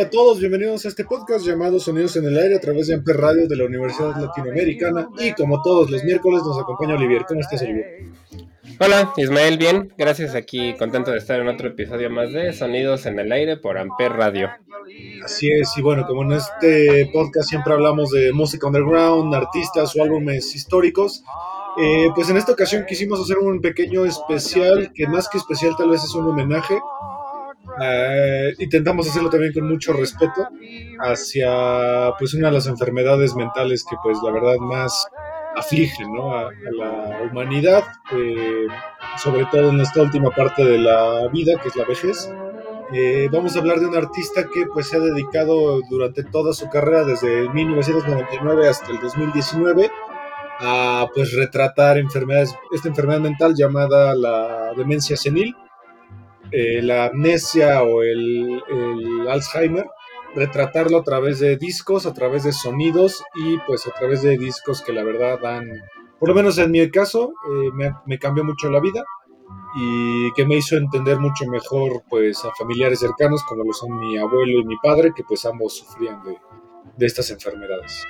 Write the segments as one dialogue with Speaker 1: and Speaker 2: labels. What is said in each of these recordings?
Speaker 1: Hola a todos, bienvenidos a este podcast llamado Sonidos en el Aire a través de Amper Radio de la Universidad Latinoamericana. Y como todos los miércoles nos acompaña Olivier. ¿Cómo estás, Olivier?
Speaker 2: Hola, Ismael, bien, gracias. Aquí contento de estar en otro episodio más de Sonidos en el Aire por Amper Radio.
Speaker 1: Así es, y bueno, como en este podcast siempre hablamos de música underground, artistas o álbumes históricos, eh, pues en esta ocasión quisimos hacer un pequeño especial, que más que especial tal vez es un homenaje eh, intentamos hacerlo también con mucho respeto hacia pues una de las enfermedades mentales que pues la verdad más afligen ¿no? a, la humanidad, eh, sobre todo en esta última parte de la vida que es la vejez. Eh, vamos a hablar de un artista que pues se ha dedicado durante toda su carrera desde 1999 hasta el 2019 a pues retratar enfermedades, esta enfermedad mental llamada la demencia senil eh, la amnesia o el, Alzheimer, retratarlo a través de discos, a través de sonidos y pues a través de discos que la verdad dan, por lo menos en mi caso, eh, me, cambió mucho la vida y que me hizo entender mucho mejor pues a familiares cercanos como lo son mi abuelo y mi padre que pues ambos sufrían de, estas enfermedades.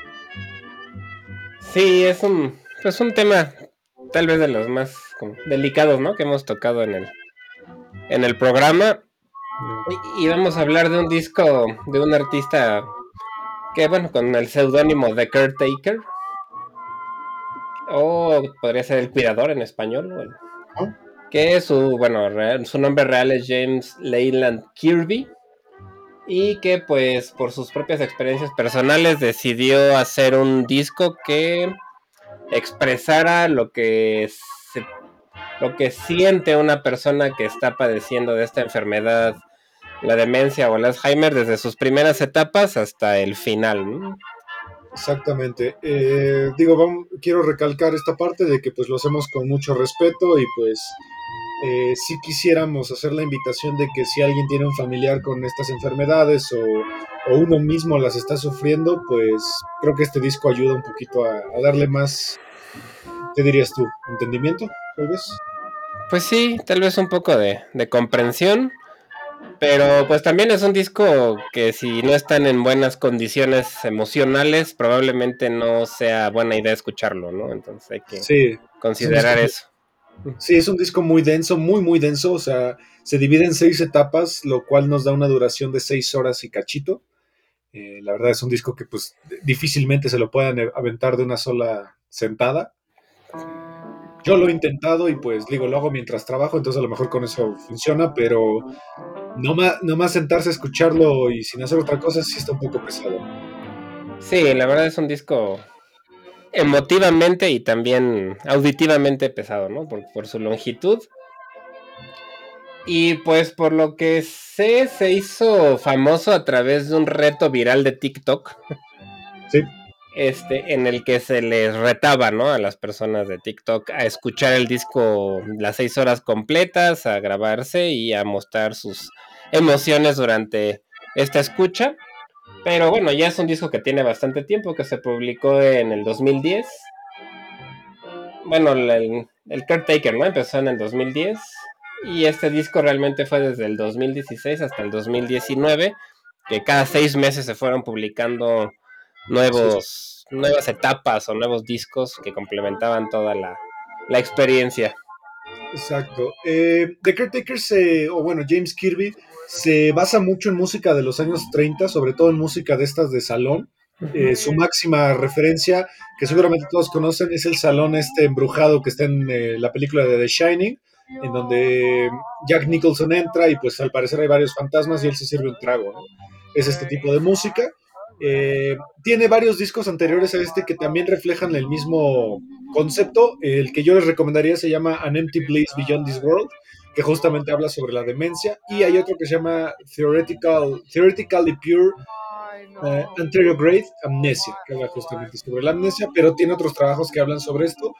Speaker 2: Sí, es un, pues un tema tal vez de los más delicados, ¿no? Que hemos tocado en el, en el programa. Y vamos a hablar de un disco de un artista que, bueno, con el seudónimo de Caretaker. O podría ser el cuidador en español. Que su, bueno, su nombre real es James Leyland Kirby. Y que, pues, por sus propias experiencias personales, decidió hacer un disco que expresara lo que lo que siente una persona que está padeciendo de esta enfermedad, la demencia o el Alzheimer, desde sus primeras etapas hasta el final.
Speaker 1: Exactamente. Eh, digo, quiero recalcar esta parte de que pues lo hacemos con mucho respeto y pues eh, si quisiéramos hacer la invitación de que si alguien tiene un familiar con estas enfermedades o, uno mismo las está sufriendo, pues creo que este disco ayuda un poquito a, a darle más, ¿qué dirías tú? ¿Entendimiento? Tal vez.
Speaker 2: Pues sí, tal vez un poco de, comprensión. Pero pues también es un disco que si no están en buenas condiciones emocionales, probablemente no sea buena idea escucharlo, ¿no? Entonces hay que considerar eso.
Speaker 1: Sí, es un disco muy denso, muy, muy denso. O sea, se divide en seis etapas, lo cual nos da una duración de seis horas y cachito. Eh, la verdad es un disco que pues difícilmente se lo puedan aventar de una sola sentada. Yo lo he intentado y pues digo, lo hago mientras trabajo, entonces a lo mejor con eso funciona, pero no más, no más sentarse a escucharlo y sin hacer otra cosa sí está un poco pesado.
Speaker 2: Sí, la verdad es un disco emotivamente y también auditivamente pesado, ¿no? Por, por su longitud. Y pues por lo que sé, se hizo famoso a través de un reto viral de TikTok.
Speaker 1: Sí
Speaker 2: este, en el que se les retaba, ¿no? A las personas de TikTok a escuchar el disco las seis horas completas, a grabarse y a mostrar sus emociones durante esta escucha. Pero bueno, ya es un disco que tiene bastante tiempo, que se publicó en el 2010. Bueno, el, el Caretaker, ¿no? Empezó en el 2010. Y este disco realmente fue desde el 2016 hasta el 2019, que cada seis meses se fueron publicando nuevos, nuevas etapas o nuevos discos que complementaban toda la, experiencia.
Speaker 1: Exacto. Eh, The Caretakers, o bueno, James Kirby, se basa mucho en música de los años 30, sobre todo en música de estas de salón, Eh, su máxima referencia, que seguramente todos conocen, es el salón este embrujado que está en eh, la película de The Shining, en donde Jack Nicholson entra y pues al parecer hay varios fantasmas y él se sirve un trago. Es este tipo de música. Eh, tiene varios discos anteriores a este que también reflejan el mismo concepto. El que yo les recomendaría se llama An Empty Place Beyond This World, que justamente habla sobre la demencia. Y hay otro que se llama Theoretical, Theoretically Pure uh, Anterior Grade Amnesia, que habla justamente sobre la amnesia, pero tiene otros trabajos que hablan sobre esto.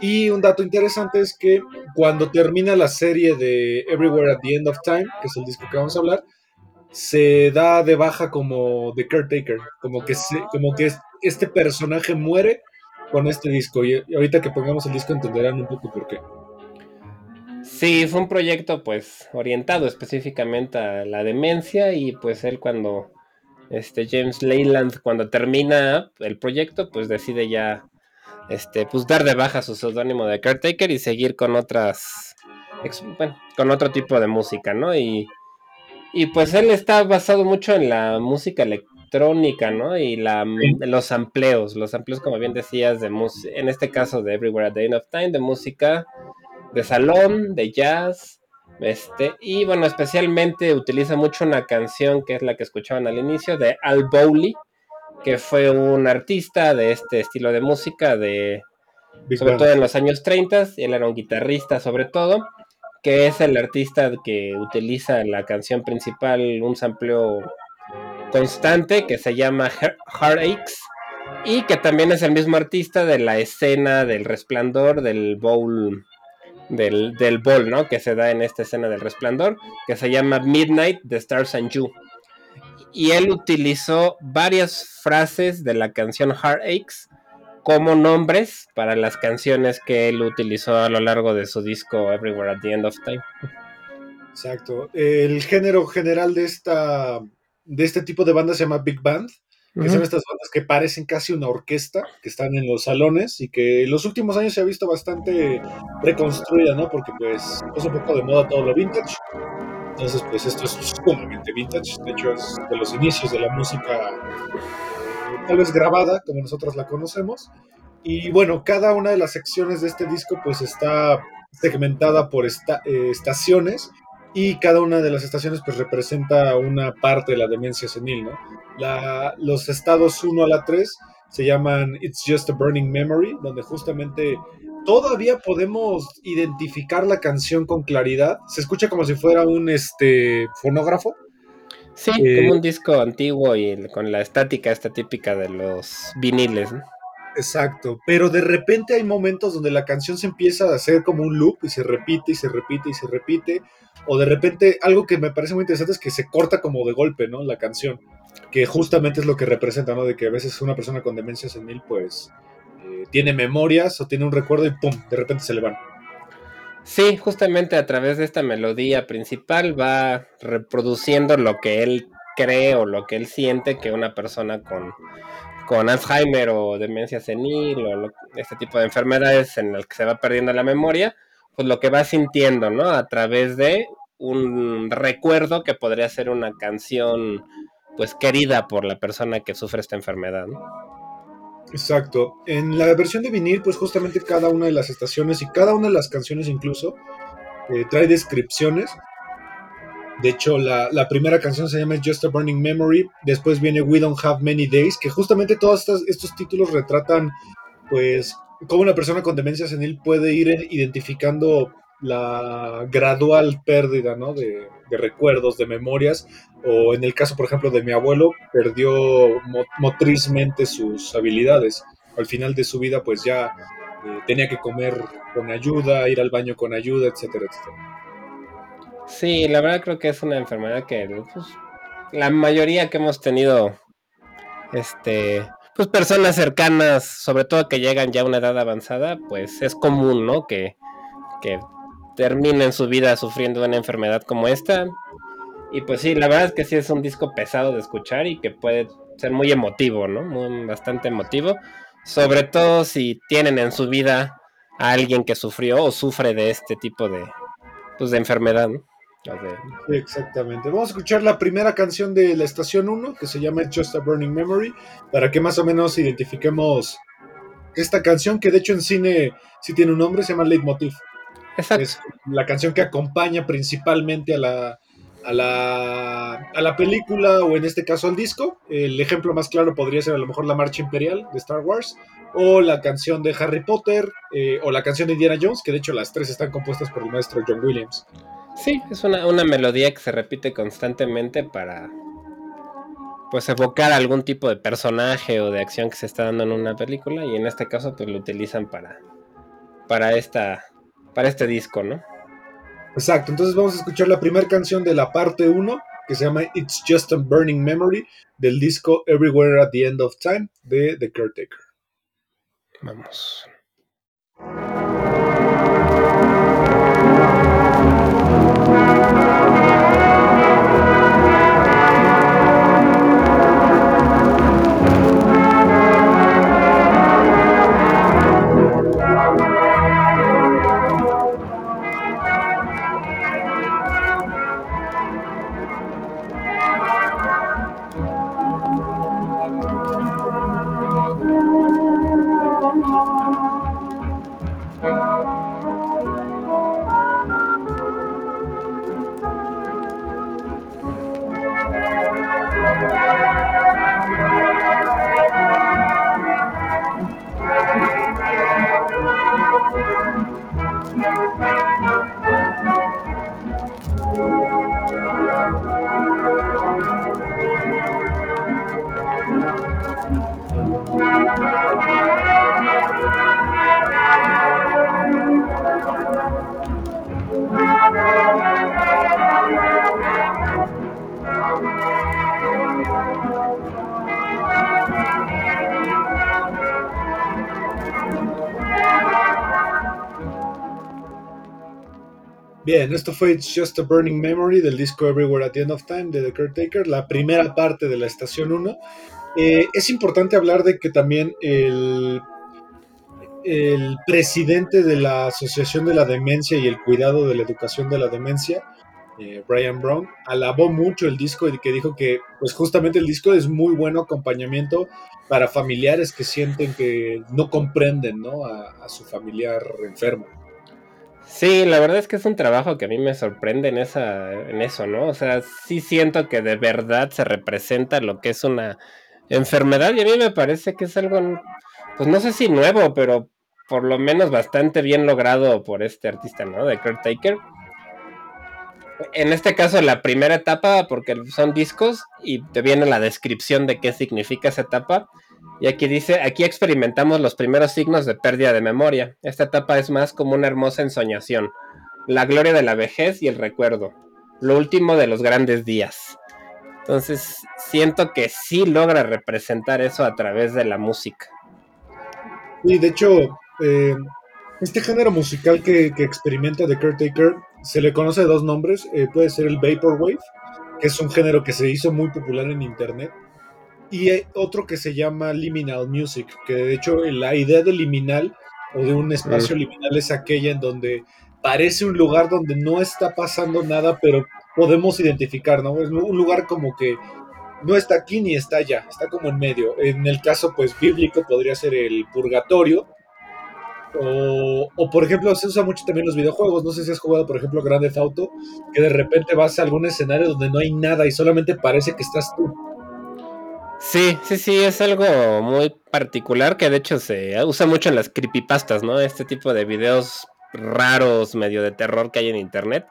Speaker 1: Y un dato interesante es que cuando termina la serie de Everywhere at the End of Time, que es el disco que vamos a hablar, se da de baja como The Caretaker, como que, como que este personaje muere con este disco. Y ahorita que pongamos el disco entenderán un poco por qué.
Speaker 2: Sí, fue un proyecto pues orientado específicamente a la demencia y pues él cuando este James Leyland cuando termina el proyecto pues decide ya este pues dar de baja su seudónimo de Caretaker y seguir con otras bueno, con otro tipo de música, ¿no? Y, y pues él está basado mucho en la música electrónica, ¿no? Y la, los amplios, los amplios como bien decías de en este caso de Everywhere at the End of Time de música de salón, de jazz, este, y bueno, especialmente utiliza mucho una canción que es la que escuchaban al inicio de Al Bowley, que fue un artista de este estilo de música, de, sobre todo en los años 30, él era un guitarrista sobre todo, que es el artista que utiliza la canción principal, un sampleo constante que se llama Heartaches, y que también es el mismo artista de la escena del resplandor del bowl del, del bol, ¿no? Que se da en esta escena del resplandor, que se llama Midnight de Stars and You. Y él utilizó varias frases de la canción Heartaches como nombres para las canciones que él utilizó a lo largo de su disco Everywhere at the End of Time.
Speaker 1: Exacto. El género general de esta de este tipo de banda se llama Big Band que son estas bandas que parecen casi una orquesta, que están en los salones y que en los últimos años se ha visto bastante reconstruida, ¿no? Porque pues es un poco de moda todo lo vintage. Entonces, pues esto es sumamente vintage. De hecho, es de los inicios de la música, tal vez grabada, como nosotros la conocemos. Y bueno, cada una de las secciones de este disco, pues está segmentada por esta, eh, estaciones y cada una de las estaciones pues representa una parte de la demencia senil, ¿no? La, los estados 1 a la 3 se llaman It's Just a Burning Memory, donde justamente todavía podemos identificar la canción con claridad. Se escucha como si fuera un este, fonógrafo.
Speaker 2: Sí, eh, como un disco antiguo y con la estática esta típica de los viniles. ¿no?
Speaker 1: Exacto, pero de repente hay momentos donde la canción se empieza a hacer como un loop y se repite y se repite y se repite, o de repente algo que me parece muy interesante es que se corta como de golpe, ¿no? La canción, que justamente es lo que representa, ¿no? De que a veces una persona con demencia senil pues eh, tiene memorias o tiene un recuerdo y ¡pum! De repente se le van.
Speaker 2: Sí, justamente a través de esta melodía principal va reproduciendo lo que él cree o lo que él siente que una persona con con Alzheimer o demencia senil o este tipo de enfermedades en las que se va perdiendo la memoria, pues lo que va sintiendo, ¿no? A través de un recuerdo que podría ser una canción, pues querida por la persona que sufre esta enfermedad,
Speaker 1: Exacto. En la versión de vinil, pues justamente cada una de las estaciones y cada una de las canciones incluso eh, trae descripciones de hecho, la, primera canción se llama Just a Burning Memory. Después viene We Don't Have Many Days, que justamente todos estos, títulos retratan, pues, cómo una persona con demencia senil puede ir identificando la gradual pérdida ¿no? Recuerdos, de memorias, o en el caso, por ejemplo, de mi abuelo, perdió motrizmente sus habilidades. Al final de su vida, pues ya eh, tenía que comer con ayuda, ir al baño con ayuda, etcétera, etcétera.
Speaker 2: Sí, la verdad creo que es una enfermedad que pues, la mayoría que hemos tenido, este, pues personas cercanas, sobre todo que llegan ya a una edad avanzada, pues es común, ¿no? Que terminen su vida sufriendo una enfermedad como esta. Y pues sí, la verdad es que sí es un disco pesado de escuchar y que puede ser muy emotivo, ¿no? Muy, bastante emotivo. Sobre todo si tienen en su vida a alguien que sufrió o sufre de este tipo de, pues, de enfermedad, ¿no?
Speaker 1: exactamente. Vamos a escuchar la primera canción de la estación 1 que se llama Just a Burning Memory para que más o menos identifiquemos esta canción que de hecho en cine sí tiene un nombre, se llama Leitmotiv. Exacto. Es la canción que acompaña principalmente a la, a la, a la película o en este caso al disco. El ejemplo más claro podría ser a lo mejor la Marcha Imperial de Star Wars o la canción de Harry Potter eh, o la canción de Indiana Jones, que de hecho las tres están compuestas por el maestro John Williams.
Speaker 2: Sí, es una, una melodía que se repite constantemente para pues evocar algún tipo de personaje o de acción que se está dando en una película y en este caso pues lo utilizan para para esta para este disco, ¿no?
Speaker 1: Exacto, entonces vamos a escuchar la primera canción de la parte 1 que se llama It's Just a Burning Memory del disco Everywhere at the End of Time de The Caretaker.
Speaker 2: Vamos.
Speaker 1: Bien, esto fue It's Just a Burning Memory del disco Everywhere at the End of Time de The Caretaker, la primera parte de la estación 1. Eh, es importante hablar de que también el, el presidente de la Asociación de la Demencia y el Cuidado de la Educación de la Demencia, eh, Brian Brown, alabó mucho el disco y que dijo que pues justamente el disco es muy buen acompañamiento para familiares que sienten que no comprenden ¿no? a su familiar enfermo.
Speaker 2: Sí, la verdad es que es un trabajo que a mí me sorprende en, esa, en eso, ¿no? O sea, sí siento que de verdad se representa lo que es una enfermedad y a mí me parece que es algo, pues no sé si nuevo, pero por lo menos bastante bien logrado por este artista, ¿no? De Kurt Taker. En este caso, la primera etapa, porque son discos y te viene la descripción de qué significa esa etapa. Y aquí dice, aquí experimentamos los primeros signos de pérdida de memoria. Esta etapa es más como una hermosa ensoñación, la gloria de la vejez y el recuerdo, lo último de los grandes días. Entonces, siento que sí logra representar eso a través de la música.
Speaker 1: Y de hecho, eh, este género musical que, experimenta The Caretaker se le conoce dos nombres. Eh, puede ser el Vaporwave, que es un género que se hizo muy popular en internet y otro que se llama liminal music, que de hecho la idea de liminal o de un espacio liminal es aquella en donde parece un lugar donde no está pasando nada, pero podemos identificar, ¿no? Es un lugar como que no está aquí ni está allá, está como en medio. En el caso, pues, bíblico podría ser el purgatorio. O, o, por ejemplo, se usa mucho también los videojuegos. No sé si has jugado, por ejemplo, Grand Theft Auto, que de repente vas a algún escenario donde no hay nada y solamente parece que estás tú.
Speaker 2: Sí, sí, sí, es algo muy particular que de hecho se usa mucho en las creepypastas, ¿no? Este tipo de videos raros, medio de terror que hay en internet,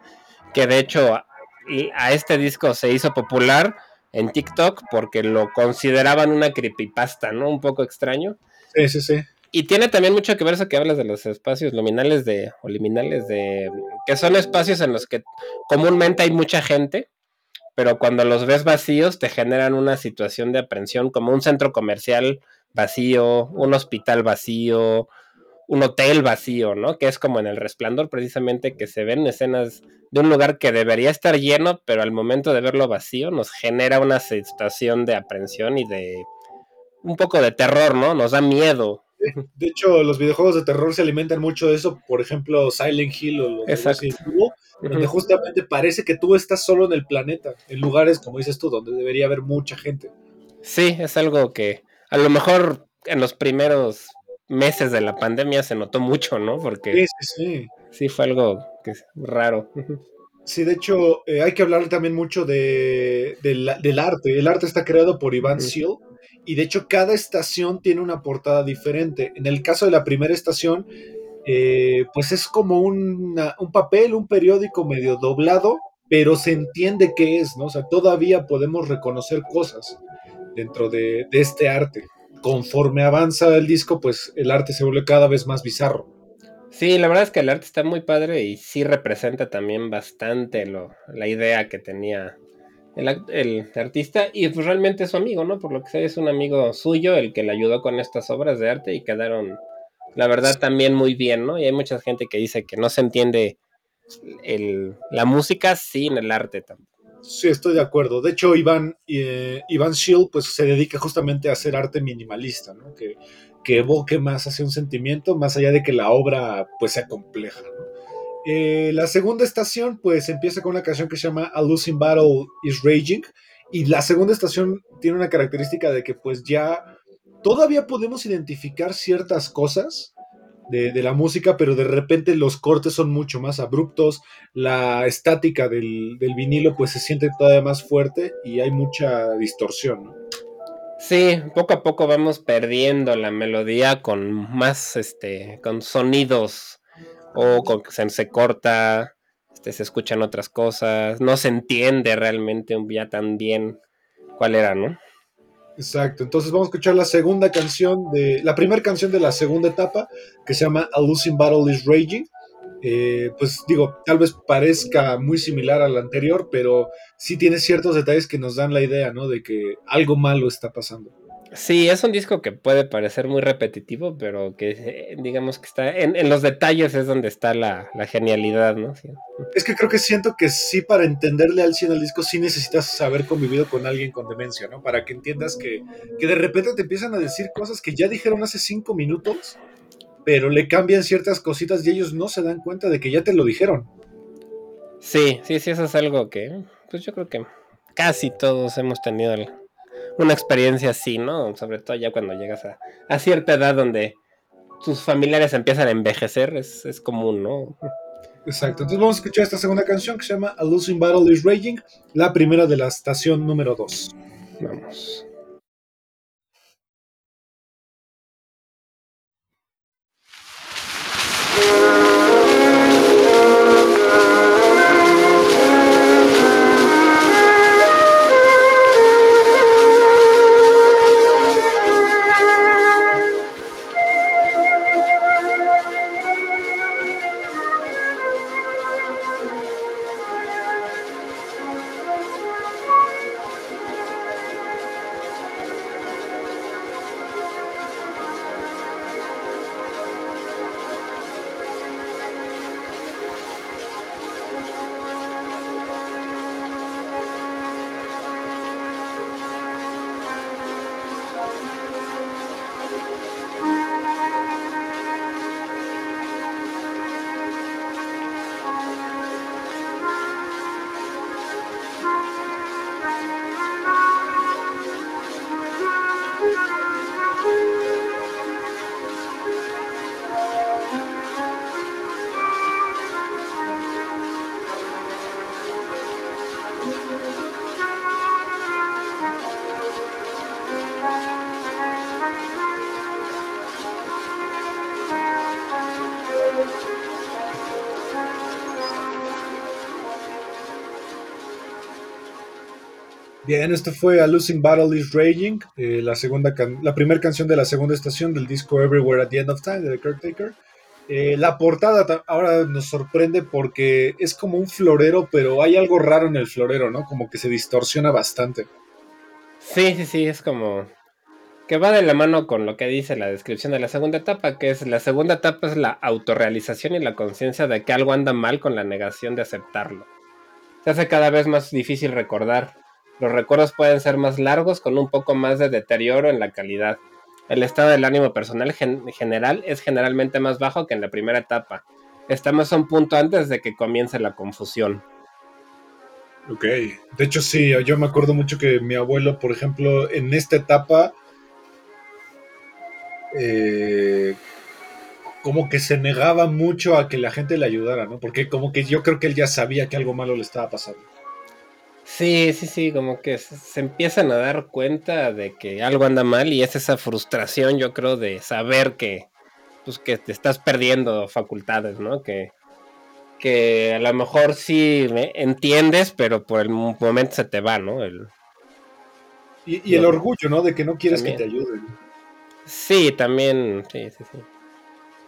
Speaker 2: que de hecho a, este disco se hizo popular en TikTok porque lo consideraban una creepypasta, ¿no? Un poco extraño.
Speaker 1: Sí, sí, sí.
Speaker 2: Y tiene también mucho que ver eso que hablas de los espacios luminales de, o liminales de, que son espacios en los que comúnmente hay mucha gente pero cuando los ves vacíos te generan una situación de aprensión como un centro comercial vacío, un hospital vacío, un hotel vacío, ¿no? Que es como en el resplandor precisamente que se ven escenas de un lugar que debería estar lleno, pero al momento de verlo vacío nos genera una situación de aprensión y de un poco de terror, ¿no? Nos da miedo.
Speaker 1: De hecho, los videojuegos de terror se alimentan mucho de eso. Por ejemplo, Silent Hill o los
Speaker 2: Exacto.
Speaker 1: donde justamente parece que tú estás solo en el planeta, en lugares, como dices tú, donde debería haber mucha gente.
Speaker 2: Sí, es algo que a lo mejor en los primeros meses de la pandemia se notó mucho, ¿no? Porque
Speaker 1: sí, sí, sí.
Speaker 2: sí fue algo que es raro.
Speaker 1: Sí, de hecho, eh, hay que hablar también mucho de, del arte. El arte está creado por Ivan Seal y de hecho cada estación tiene una portada diferente. En el caso de la primera estación, eh, pues es como un papel, un periódico medio doblado, pero se entiende qué es, ¿no? O sea, todavía podemos reconocer cosas dentro de, de este arte. Conforme avanza el disco, pues el arte se vuelve cada vez más bizarro.
Speaker 2: Sí, la verdad es que el arte está muy padre y sí representa también bastante lo, la idea que tenía el, el, artista y pues realmente es su amigo, ¿no? Por lo que sé es un amigo suyo el que le ayudó con estas obras de arte y quedaron, la verdad, también muy bien, ¿no? Y hay mucha gente que dice que no se entiende el, la música sin el arte tampoco.
Speaker 1: Sí, estoy de acuerdo. De hecho, Iván, eh, Iván Schill pues se dedica justamente a hacer arte minimalista, ¿no? Que, que evoque más hacia un sentimiento, más allá de que la obra pues sea compleja, ¿no? Eh, la segunda estación pues empieza con una canción que se llama A Losing Battle is Raging y la segunda estación tiene una característica de que pues ya todavía podemos identificar ciertas cosas de, la música, pero de repente los cortes son mucho más abruptos, la estática del, vinilo pues se siente todavía más fuerte y hay mucha distorsión.
Speaker 2: Sí, poco a poco vamos perdiendo la melodía con más, este, con sonidos o con se, se corta, este, se escuchan otras cosas, no se entiende realmente ya tan bien cuál era, ¿no?
Speaker 1: Exacto, entonces vamos a escuchar la segunda canción de la primera canción de la segunda etapa que se llama A Losing Battle is Raging. Eh, pues digo, tal vez parezca muy similar a la anterior, pero sí tiene ciertos detalles que nos dan la idea, ¿no? De que algo malo está pasando.
Speaker 2: Sí, es un disco que puede parecer muy repetitivo, pero que digamos que está en, en los detalles es donde está la, la genialidad, ¿no? Sí.
Speaker 1: Es que creo que siento que sí, para entenderle al 100 al disco, sí necesitas haber convivido con alguien con demencia, ¿no? Para que entiendas que, que de repente te empiezan a decir cosas que ya dijeron hace cinco minutos, pero le cambian ciertas cositas y ellos no se dan cuenta de que ya te lo dijeron.
Speaker 2: Sí, sí, sí, eso es algo que, pues yo creo que casi todos hemos tenido el, una experiencia así, ¿no? Sobre todo ya cuando llegas a, a cierta edad donde tus familiares empiezan a envejecer, es, es, común, ¿no?
Speaker 1: Exacto, entonces vamos a escuchar esta segunda canción que se llama A Losing Battle is Raging, la primera de la estación número 2.
Speaker 2: Vamos.
Speaker 1: Bien, esto fue A Losing Battle is Raging, eh, la, la primera canción de la segunda estación del disco Everywhere at the End of Time de The Caretaker. Eh, la portada ahora nos sorprende porque es como un florero, pero hay algo raro en el florero, ¿no? Como que se distorsiona bastante.
Speaker 2: Sí, sí, sí, es como que va de la mano con lo que dice la descripción de la segunda etapa, que es la segunda etapa es la autorrealización y la conciencia de que algo anda mal con la negación de aceptarlo. Se hace cada vez más difícil recordar. Los recuerdos pueden ser más largos con un poco más de deterioro en la calidad. el estado del ánimo personal general es generalmente más bajo que en la primera etapa. Estamos a un punto antes de que comience la confusión.
Speaker 1: Ok, de hecho sí, yo me acuerdo mucho que mi abuelo, por ejemplo, en esta etapa, eh, como que se negaba mucho a que la gente le ayudara, ¿no? Porque como que yo creo que él ya sabía que algo malo le estaba pasando.
Speaker 2: Sí, sí, sí, como que se empiezan a dar cuenta de que algo anda mal y es esa frustración, yo creo, de saber que, pues, que te estás perdiendo facultades, ¿no? Que, que a lo mejor sí entiendes, pero por el momento se te va, ¿no? El,
Speaker 1: y, el orgullo, ¿no? De que no quieres que te ayuden.
Speaker 2: Sí, también, sí, sí, sí.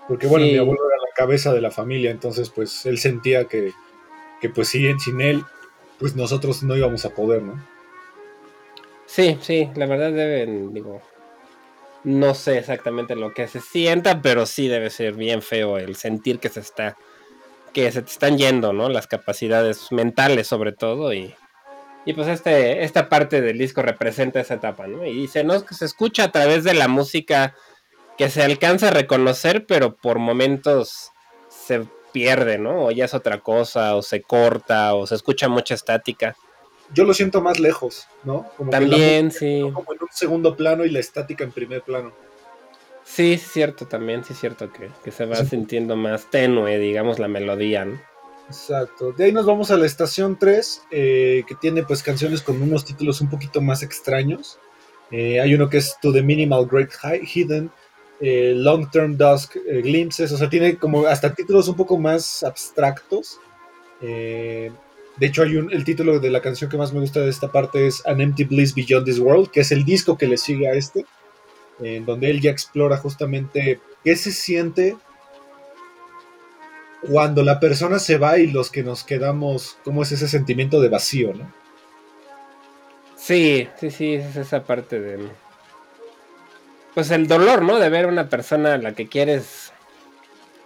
Speaker 1: Porque bueno, mi abuelo era la cabeza de la familia, entonces pues él sentía que, que pues sí, sin él pues nosotros no íbamos a poder, ¿no?
Speaker 2: Sí, sí, la verdad deben, digo, no sé exactamente lo que se sienta, pero sí debe ser bien feo el sentir que se está, que se te están yendo, ¿no? Las capacidades mentales sobre todo y, y pues este, esta parte del disco representa esa etapa, ¿no? Y se, nos, se escucha a través de la música que se alcanza a reconocer, pero por momentos se pierde, ¿no? O ya es otra cosa, o se corta, o se escucha mucha estática.
Speaker 1: Yo lo siento más lejos, ¿no?
Speaker 2: también, sí.
Speaker 1: Como en un segundo plano y la estática en primer plano.
Speaker 2: Sí, es cierto, también, sí es cierto que, se va sintiendo más tenue, digamos, la melodía, ¿no?
Speaker 1: Exacto. De ahí nos vamos a la estación 3, eh, que tiene pues canciones con unos títulos un poquito más extraños. Eh, hay uno que es To the Minimal Great Hidden, eh, Long Term Dusk eh, Glimpses, o sea, tiene como hasta títulos un poco más abstractos. Eh, de hecho, hay un, el título de la canción que más me gusta de esta parte es An Empty Bliss Beyond This World, que es el disco que le sigue a este, en donde él ya explora justamente qué se siente cuando la persona se va y los que nos quedamos, cómo es ese sentimiento de vacío, ¿no?
Speaker 2: Sí, sí, sí, es esa parte de pues el dolor, ¿no? De ver a una persona a la que quieres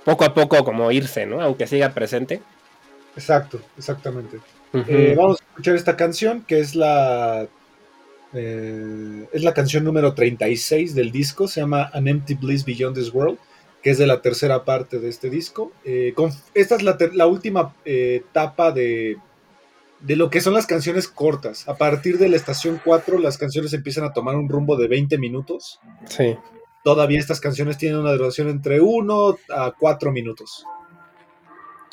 Speaker 2: poco a poco como irse, ¿no? Aunque siga presente.
Speaker 1: Exacto, exactamente. Eh, vamos a escuchar esta canción que es la eh, es la canción número 36 del disco, se llama An Empty Bliss Beyond This World, que es de la tercera parte de este disco. Eh, esta es la, la última etapa de, de lo que son las canciones cortas. A partir de la estación 4, las canciones empiezan a tomar un rumbo de 20 minutos.
Speaker 2: Sí.
Speaker 1: Todavía estas canciones tienen una duración entre 1 a 4 minutos.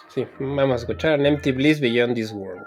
Speaker 2: Sí, vamos a escuchar Empty Bliss Beyond This World.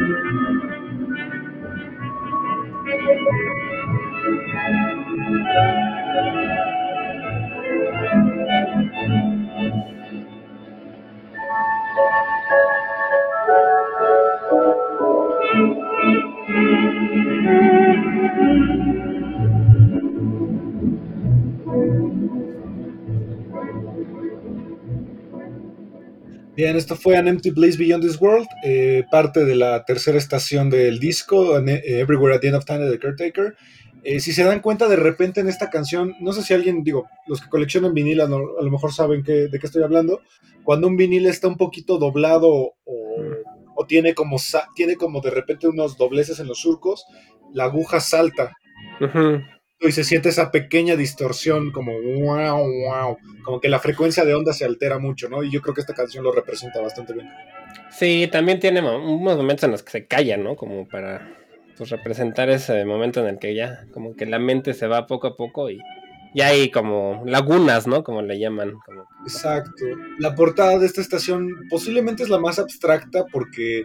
Speaker 2: Thank you.
Speaker 1: Bien, esto fue An Empty Place Beyond This World, eh, parte de la tercera estación del disco, eh, Everywhere at the End of Time de The Caretaker. Eh, si se dan cuenta, de repente en esta canción, no sé si alguien, digo, los que coleccionan vinil a, lo mejor saben de qué estoy hablando, cuando un vinil está un poquito doblado o, tiene, como, tiene como de repente unos dobleces en los surcos, la aguja salta y se siente esa pequeña distorsión como wow, wow, como que la frecuencia de onda se altera mucho, ¿no? Y yo creo que esta canción lo representa bastante bien.
Speaker 2: Sí, también tiene unos momentos en los que se calla, ¿no? Como para pues, representar ese momento en el que ya como que la mente se va poco a poco y ya hay como lagunas, ¿no? Como le llaman.
Speaker 1: Exacto. La portada de esta estación posiblemente es la más abstracta porque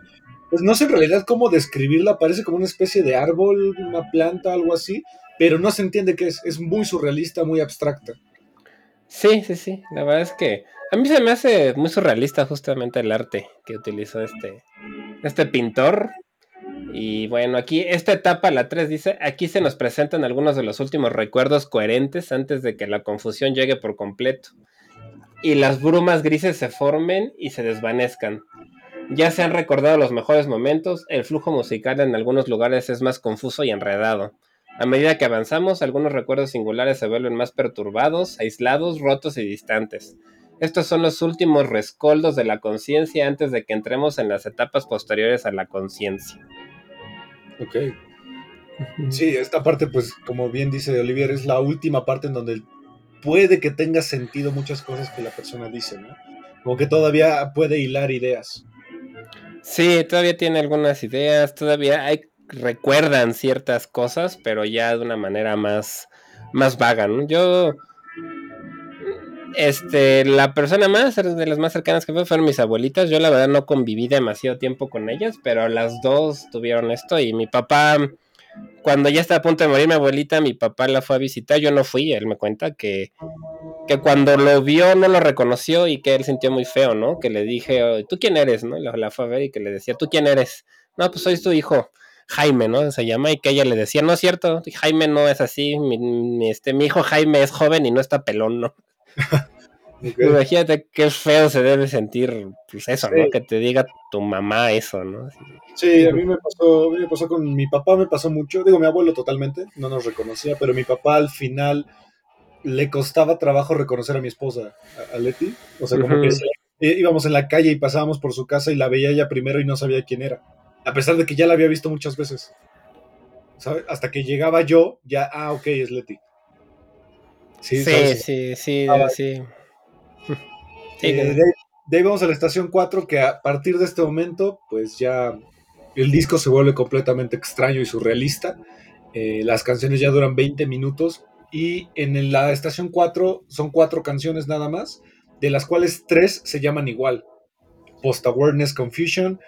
Speaker 1: pues no sé en realidad cómo describirla, parece como una especie de árbol, una planta, algo así, pero no se entiende qué es, es muy surrealista, muy abstracta.
Speaker 2: Sí, sí, sí, la verdad es que a mí se me hace muy surrealista justamente el arte que utilizó este, este pintor. Y bueno, aquí esta etapa, la 3, dice, aquí se nos presentan algunos de los últimos recuerdos coherentes antes de que la confusión llegue por completo. Y las brumas grises se formen y se desvanezcan. Ya se han recordado los mejores momentos, el flujo musical en algunos lugares es más confuso y enredado. A medida que avanzamos, algunos recuerdos singulares se vuelven más perturbados, aislados, rotos y distantes. Estos son los últimos rescoldos de la conciencia antes de que entremos en las etapas posteriores a la conciencia.
Speaker 1: Ok. Sí, esta parte, pues, como bien dice Olivier, es la última parte en donde puede que tenga sentido muchas cosas que la persona dice, ¿no? Como que todavía puede hilar ideas.
Speaker 2: Sí, todavía tiene algunas ideas, todavía hay, recuerdan ciertas cosas, pero ya de una manera más, más vaga, ¿no? Yo, este, la persona más, de las más cercanas que fue, fueron mis abuelitas. Yo la verdad no conviví demasiado tiempo con ellas, pero las dos tuvieron esto y mi papá, cuando ya estaba a punto de morir mi abuelita, mi papá la fue a visitar, yo no fui, él me cuenta que que cuando lo vio no lo reconoció y que él sintió muy feo, ¿no? Que le dije, ¿tú quién eres? ¿no? La, la fue a ver y que le decía, ¿tú quién eres? No, pues soy tu hijo, Jaime, ¿no? Se llama y que ella le decía, no es cierto, Jaime no es así, mi, este, mi hijo Jaime es joven y no está pelón, ¿no? Imagínate qué feo se debe sentir, pues eso, ¿no? Que te diga tu mamá eso, ¿no?
Speaker 1: Sí, a mí me pasó, a mí me pasó con mi papá, me pasó mucho, digo, mi abuelo totalmente, no nos reconocía, pero mi papá al final le costaba trabajo reconocer a mi esposa, a, Leti. O sea, como que íbamos en la calle y pasábamos por su casa y la veía ella primero y no sabía quién era. A pesar de que ya la había visto muchas veces. ¿Sabes? Hasta que llegaba yo, ya, ah, ok, es Leti.
Speaker 2: Sí, sí, sí, sí, ah, sí.
Speaker 1: Eh, de, ahí vamos a la estación 4, que a partir de este momento, pues ya el disco se vuelve completamente extraño y surrealista. Eh, las canciones ya duran 20 minutos, y en la estación 4 son cuatro canciones nada más, de las cuales tres se llaman igual. Post Awareness Confusion,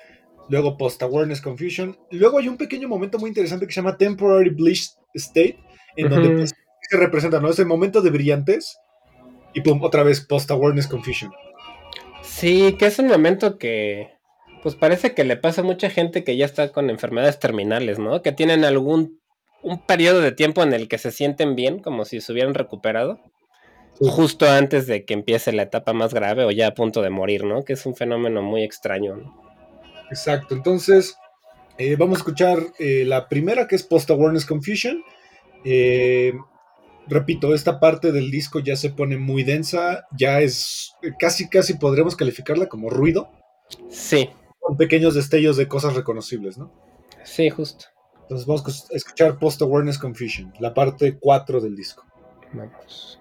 Speaker 1: luego Post Awareness Confusion, luego hay un pequeño momento muy interesante que se llama Temporary Bliss State, en donde pues, se representa, ¿no? Es el momento de brillantes y pum, otra vez Post Awareness Confusion.
Speaker 2: Sí, que es un momento que pues parece que le pasa a mucha gente que ya está con enfermedades terminales, ¿no? Que tienen algún un periodo de tiempo en el que se sienten bien, como si se hubieran recuperado, justo antes de que empiece la etapa más grave o ya a punto de morir, ¿no? Que es un fenómeno muy extraño.
Speaker 1: Exacto, entonces eh, vamos a escuchar eh, la primera que es Post Awareness Confusion. Eh, repito, esta parte del disco ya se pone muy densa, ya es casi, casi podremos calificarla como ruido.
Speaker 2: Sí.
Speaker 1: Con pequeños destellos de cosas reconocibles, ¿no?
Speaker 2: Sí, justo.
Speaker 1: Entonces vamos a escuchar Post Awareness Confusion, la parte 4 del disco. Vamos.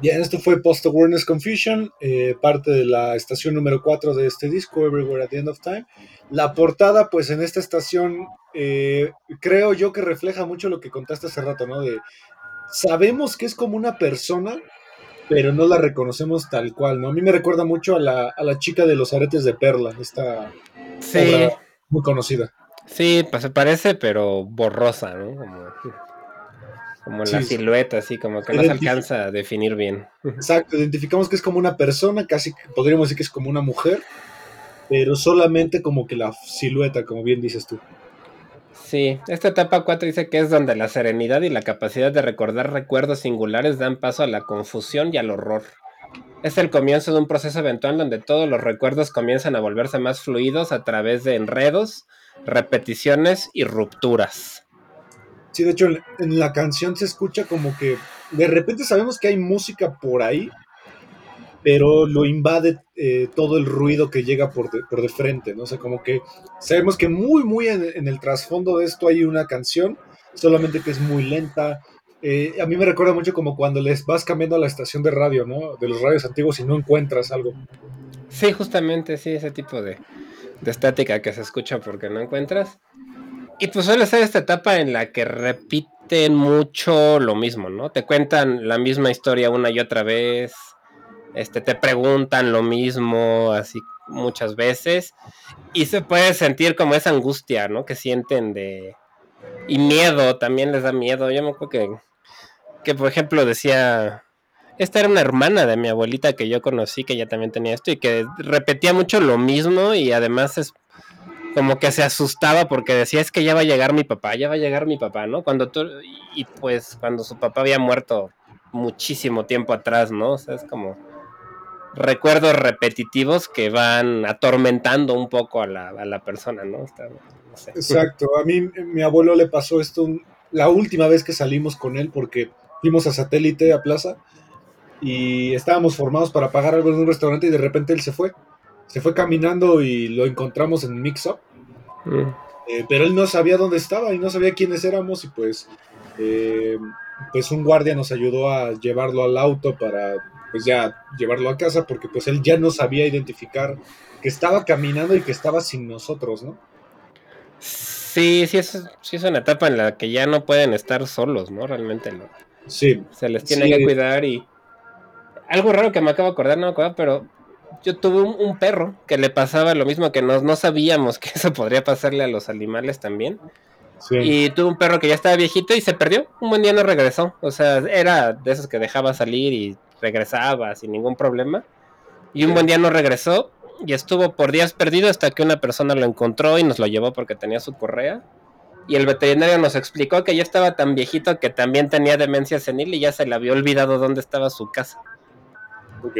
Speaker 1: Bien, esto fue Post Awareness Confusion, eh, parte de la estación número 4 de este disco, Everywhere at the End of Time. La portada, pues en esta estación, eh, creo yo que refleja mucho lo que contaste hace rato, ¿no? De sabemos que es como una persona, pero no la reconocemos tal cual, ¿no? A mí me recuerda mucho a la, a la chica de los aretes de perla, esta
Speaker 2: sí.
Speaker 1: muy conocida.
Speaker 2: Sí, pues se parece, pero borrosa, ¿no? Como, la silueta, así, como que no se alcanza a definir bien.
Speaker 1: Exacto, identificamos que es como una persona, casi podríamos decir que es como una mujer, pero solamente como que la silueta, como bien dices tú.
Speaker 2: Sí, esta etapa 4 dice que es donde la serenidad y la capacidad de recordar recuerdos singulares dan paso a la confusión y al horror. Es el comienzo de un proceso eventual donde todos los recuerdos comienzan a volverse más fluidos a través de enredos, repeticiones y rupturas.
Speaker 1: Sí, de hecho en la canción se escucha como que de repente sabemos que hay música por ahí, pero lo invade eh, todo el ruido que llega por de, por de frente, ¿no? O sea, como que sabemos que muy, muy en, el trasfondo de esto hay una canción, solamente que es muy lenta. Eh, a mí me recuerda mucho como cuando les vas cambiando a la estación de radio, ¿no? De los radios antiguos y no encuentras algo.
Speaker 2: Sí, justamente, sí, ese tipo de, de estática que se escucha porque no encuentras. Y pues suele ser esta etapa en la que repiten mucho lo mismo, ¿no? Te cuentan la misma historia una y otra vez este, te preguntan lo mismo así muchas veces y se puede sentir como esa angustia, ¿no? Que sienten de... Y miedo, también les da miedo. Yo me acuerdo que, que, por ejemplo, decía, esta era una hermana de mi abuelita que yo conocí, que ya también tenía esto, y que repetía mucho lo mismo y además es como que se asustaba porque decía, es que ya va a llegar mi papá, ya va a llegar mi papá, ¿no? Cuando tú, y pues cuando su papá había muerto muchísimo tiempo atrás, ¿no? O sea, es como recuerdos repetitivos que van atormentando un poco a la, persona, ¿no?
Speaker 1: Exacto, a mí mi abuelo le pasó esto la última vez que salimos con él porque fuimos a satélite a plaza y estábamos formados para pagar algo en un restaurante y de repente él se fue. Se fue caminando y lo encontramos en Mix Up. Mm. Eh, pero él no sabía dónde estaba y no sabía quiénes éramos y pues, eh, pues un guardia nos ayudó a llevarlo al auto para pues ya llevarlo a casa porque pues él ya no sabía identificar que estaba caminando y que estaba sin nosotros, ¿no?
Speaker 2: Sí, sí es, sí es una etapa en la que ya no pueden estar solos, ¿no? Realmente no.
Speaker 1: Sí.
Speaker 2: Se les tiene que cuidar y... Algo raro que me acabo de acordar, no me acuerdo, pero yo tuve un, perro que le pasaba lo mismo que no, no sabíamos que eso podría pasarle a los animales también. Sí. Y tuve un perro que ya estaba viejito y se perdió. Un buen día no regresó. O sea, era de esos que dejaba salir y regresaba sin ningún problema. Y un buen día no regresó y estuvo por días perdido hasta que una persona lo encontró y nos lo llevó porque tenía su correa. Y el veterinario nos explicó que ya estaba tan viejito que también tenía demencia senil y ya se le había olvidado dónde estaba su casa.
Speaker 1: Ok.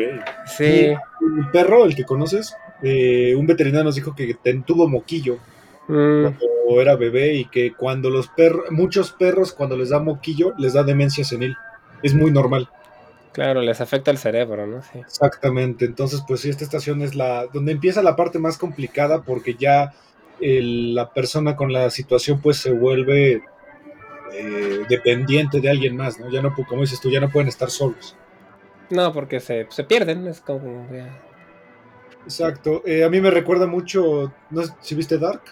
Speaker 2: Sí.
Speaker 1: Un perro, el que conoces, eh, un veterinario nos dijo que tuvo moquillo mm. cuando era bebé y que cuando los perros, muchos perros cuando les da moquillo les da demencia senil. Es muy normal.
Speaker 2: Claro, les afecta el cerebro, ¿no?
Speaker 1: Sí. Exactamente. Entonces, pues sí, esta estación es la donde empieza la parte más complicada porque ya la persona con la situación pues se vuelve eh, dependiente de alguien más, ¿no? Ya no, como dices tú, ya no pueden estar solos.
Speaker 2: No, porque se, pierden, es como...
Speaker 1: Exacto. Eh, a mí me recuerda mucho, ¿no si viste Dark?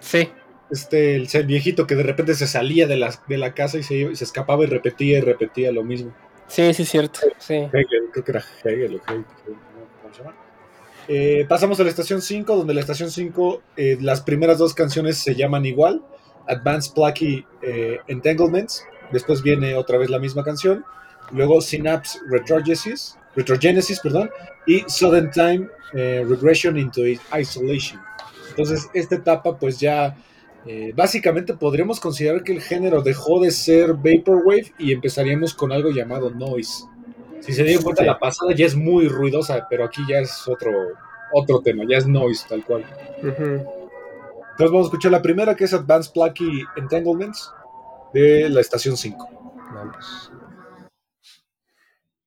Speaker 2: Sí.
Speaker 1: Este, el, viejito que de repente se salía de la, de la casa y se, se escapaba y repetía y repetía lo mismo.
Speaker 2: Sí, sí, es cierto. Sí.
Speaker 1: Hegel, creo que era Hegel o Hegel, ¿cómo se llama? Eh, pasamos a la estación 5, donde la estación 5, eh, las primeras dos canciones se llaman igual, Advanced Plucky eh, Entanglements, después viene otra vez la misma canción, luego Synapse Retrogenesis, Retrogenesis perdón, y Sudden Time Regression into Isolation. Entonces, esta etapa pues ya eh, básicamente podríamos considerar que el género dejó de ser Vaporwave y empezaríamos con algo llamado noise. Si se dieron cuenta, la pasada ya es muy ruidosa, pero aquí ya es otro, otro tema, ya es noise tal cual. Entonces vamos a escuchar la primera que es Advanced Plucky Entanglements de la estación 5. Vamos.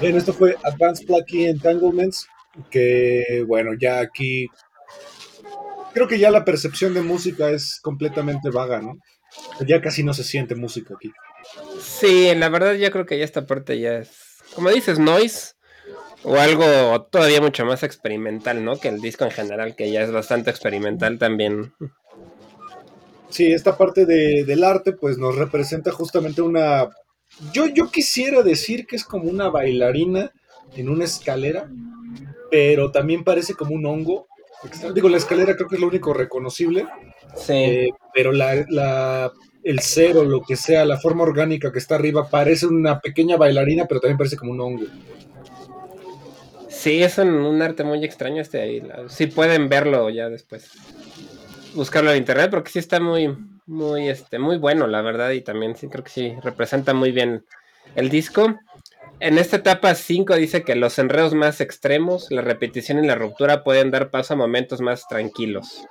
Speaker 1: Bien, esto fue Advanced Plucky Entanglements, que bueno, ya aquí creo que ya la percepción de música es completamente vaga, ¿no? Ya casi no se siente música aquí.
Speaker 2: Sí, la verdad yo creo que ya esta parte ya es, como dices, noise o algo todavía mucho más experimental, ¿no? Que el disco en general, que ya es bastante experimental también.
Speaker 1: Sí, esta parte del arte pues nos representa justamente una... Yo, yo quisiera decir que es como una bailarina en una escalera, pero también parece como un hongo. Digo, la escalera creo que es lo único reconocible.
Speaker 2: Sí.
Speaker 1: Eh, pero la, la, el cero, lo que sea, la forma orgánica que está arriba, parece una pequeña bailarina, pero también parece como un hongo.
Speaker 2: Sí, es un, un arte muy extraño este ahí. Sí pueden verlo ya después. Buscarlo en internet porque sí está muy, muy, este, muy bueno, la verdad. Y también sí creo que sí representa muy bien el disco. En esta etapa 5 dice que los enredos más extremos, la repetición y la ruptura pueden dar paso a momentos más tranquilos.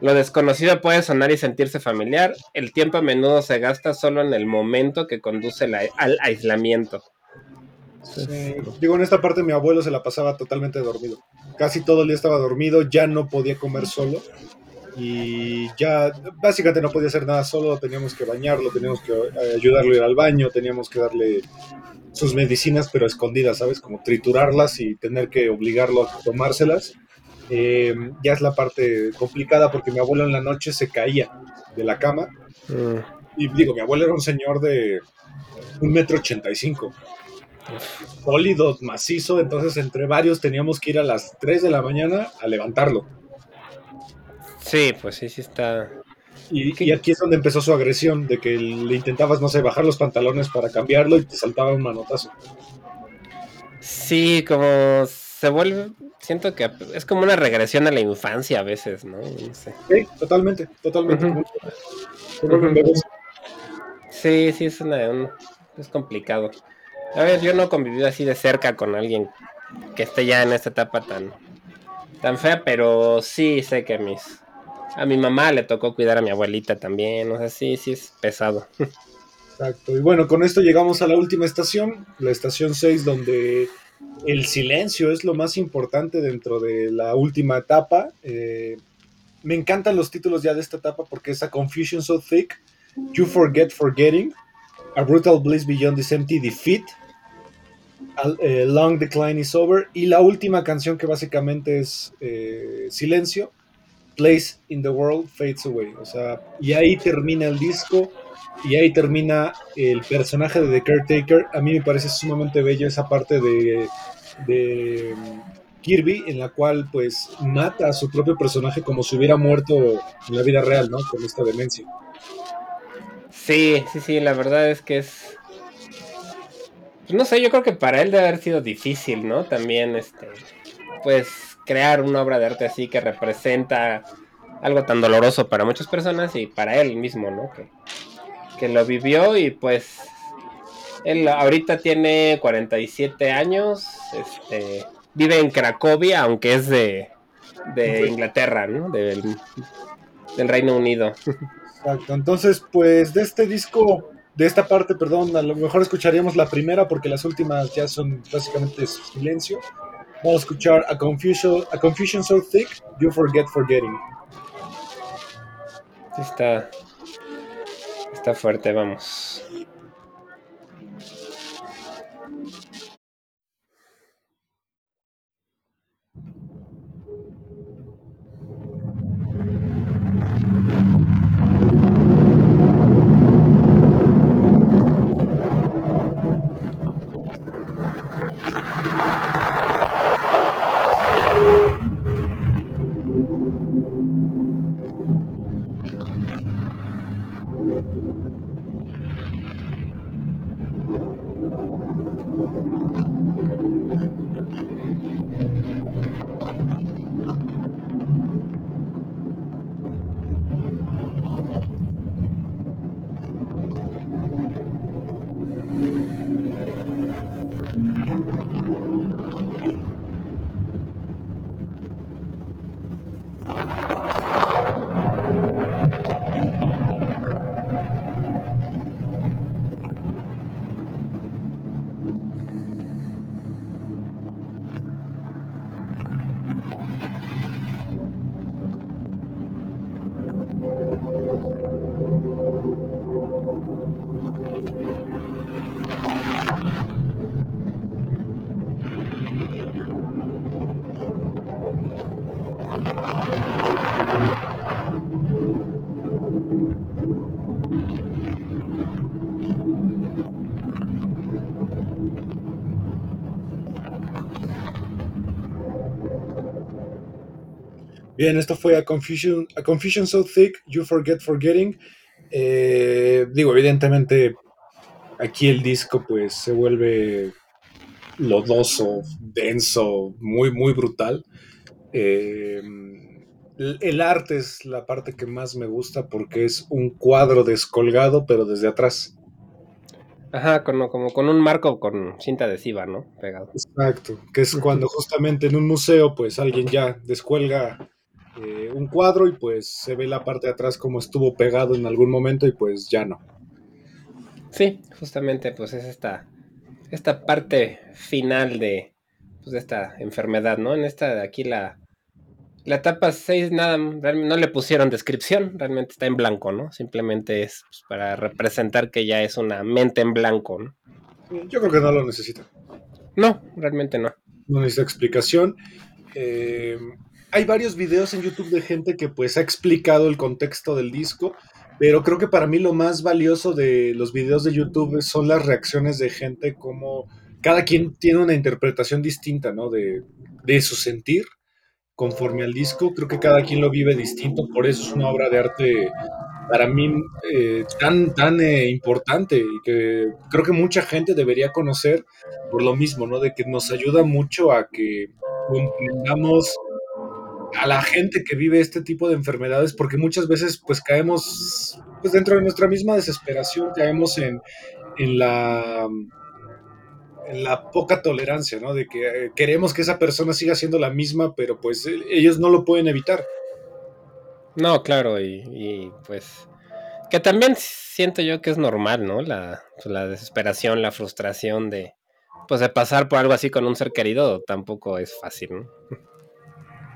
Speaker 2: Lo desconocido puede sonar y sentirse familiar. El tiempo a menudo se gasta solo en el momento que conduce la, al aislamiento.
Speaker 1: Sí. Digo, en esta parte mi abuelo se la pasaba totalmente dormido. Casi todo el día estaba dormido, ya no podía comer solo. Y ya básicamente no podía hacer nada solo, teníamos que bañarlo, teníamos que ayudarlo a ir al baño, teníamos que darle sus medicinas, pero escondidas, ¿sabes? Como triturarlas y tener que obligarlo a tomárselas. Eh, ya es la parte complicada porque mi abuelo en la noche se caía de la cama. Mm. Y digo, mi abuelo era un señor de un metro ochenta y cinco. Sólido, macizo, entonces entre varios teníamos que ir a las 3 de la mañana a levantarlo.
Speaker 2: Sí, pues sí, sí está.
Speaker 1: Y, y, aquí es donde empezó su agresión, de que le intentabas, no sé, bajar los pantalones para cambiarlo y te saltaba un manotazo.
Speaker 2: Sí, como se vuelve, siento que es como una regresión a la infancia a veces, ¿no? no sé.
Speaker 1: Sí, totalmente, totalmente. Uh
Speaker 2: -huh. Sí, sí, es, una, un, es complicado. A ver, yo no he convivido así de cerca con alguien que esté ya en esta etapa tan, tan fea, pero sí sé que mis, a mi mamá le tocó cuidar a mi abuelita también, o sea, sí, sí es pesado.
Speaker 1: Exacto, y bueno, con esto llegamos a la última estación, la estación 6, donde el silencio es lo más importante dentro de la última etapa. Eh, me encantan los títulos ya de esta etapa porque es A Confusion So Thick, You Forget Forgetting, A Brutal Bliss Beyond This Empty Defeat, a, eh, Long Decline is Over, y la última canción que básicamente es eh, Silencio, Place in the World Fades Away. O sea, y ahí termina el disco. Y ahí termina el personaje de The Caretaker. A mí me parece sumamente bello esa parte de, de Kirby, en la cual pues mata a su propio personaje como si hubiera muerto en la vida real, ¿no? Con esta demencia.
Speaker 2: Sí, sí, sí, la verdad es que es... No sé, yo creo que para él debe haber sido difícil, ¿no? También, este, pues, crear una obra de arte así que representa algo tan doloroso para muchas personas y para él mismo, ¿no? Que, que lo vivió y pues él ahorita tiene 47 años, este, vive en Cracovia, aunque es de, de Inglaterra, ¿no? Del, del, Reino Unido.
Speaker 1: Exacto, entonces pues de este disco de esta parte, perdón, a lo mejor escucharíamos la primera porque las últimas ya son básicamente silencio. Vamos a escuchar A Confusion, a confusion So Thick, You Forget Forgetting.
Speaker 2: Está, está fuerte, vamos.
Speaker 1: Bien, esto fue A Confusion, a Confusion So Thick, You Forget Forgetting. Eh, digo, evidentemente, aquí el disco pues se vuelve lodoso, denso, muy, muy brutal. Eh, el arte es la parte que más me gusta porque es un cuadro descolgado, pero desde atrás.
Speaker 2: Ajá, como, como con un marco con cinta adhesiva, ¿no? Pegado.
Speaker 1: Exacto, que es cuando justamente en un museo, pues alguien ya descuelga eh, un cuadro y pues se ve la parte de atrás como estuvo pegado en algún momento y pues ya no.
Speaker 2: Sí, justamente pues es esta, esta parte final de, pues, de esta enfermedad, ¿no? En esta de aquí la, la etapa 6 nada, no le pusieron descripción, realmente está en blanco, ¿no? Simplemente es pues, para representar que ya es una mente en blanco, ¿no?
Speaker 1: Yo creo que no lo necesita.
Speaker 2: No, realmente no.
Speaker 1: No necesita explicación. Eh, hay varios videos en YouTube de gente que pues ha explicado el contexto del disco, pero creo que para mí lo más valioso de los videos de YouTube son las reacciones de gente como cada quien tiene una interpretación distinta, ¿no? De, su sentir conforme al disco. Creo que cada quien lo vive distinto, por eso es una obra de arte para mí eh, tan, tan eh, importante y que creo que mucha gente debería conocer por lo mismo, ¿no? De que nos ayuda mucho a que comprendamos a la gente que vive este tipo de enfermedades, porque muchas veces pues caemos pues dentro de nuestra misma desesperación, caemos en, en la en la poca tolerancia, ¿no? De que eh, queremos que esa persona siga siendo la misma, pero pues eh, ellos no lo pueden evitar.
Speaker 2: No, claro, y, pues que también siento yo que es normal, ¿no? La, la desesperación, la frustración de pues de pasar por algo así con un ser querido tampoco es fácil, ¿no?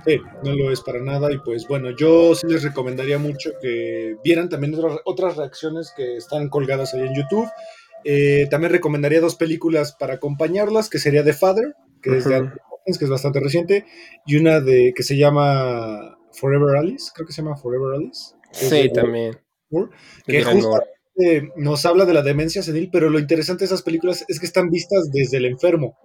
Speaker 1: Sí, no lo es para nada. Y pues bueno, yo sí les recomendaría mucho que vieran también otras, reacciones que están colgadas ahí en YouTube. Eh, también recomendaría dos películas para acompañarlas, que sería The Father, que es, de que es bastante reciente, y una de que se llama Forever Alice, creo que se llama Forever Alice.
Speaker 2: Sí, también.
Speaker 1: que justamente nos habla de la demencia senil, pero lo interesante de esas películas es que están vistas desde el enfermo.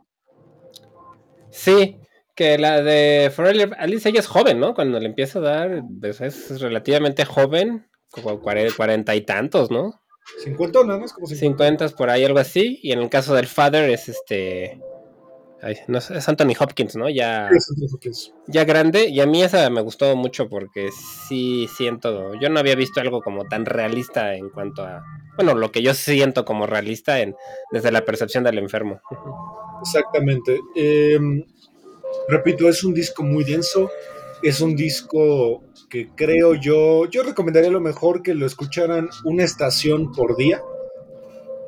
Speaker 2: Sí, que la de Forever Alice, ella es joven, ¿no? Cuando le empieza a dar, pues, es relativamente joven, como cuarenta y tantos, ¿no?
Speaker 1: Cincuenta, ¿no? Es como
Speaker 2: cincuenta. por ahí, algo así. Y en el caso del Father es este. no sé, es Anthony Hopkins, ¿no? Ya, ya grande. Y a mí esa me gustó mucho porque sí siento. Yo no había visto algo como tan realista en cuanto a. Bueno, lo que yo siento como realista en, desde la percepción del enfermo.
Speaker 1: Exactamente. Eh, Repito, es un disco muy denso, es un disco que creo yo, yo recomendaría lo mejor que lo escucharan una estación por día,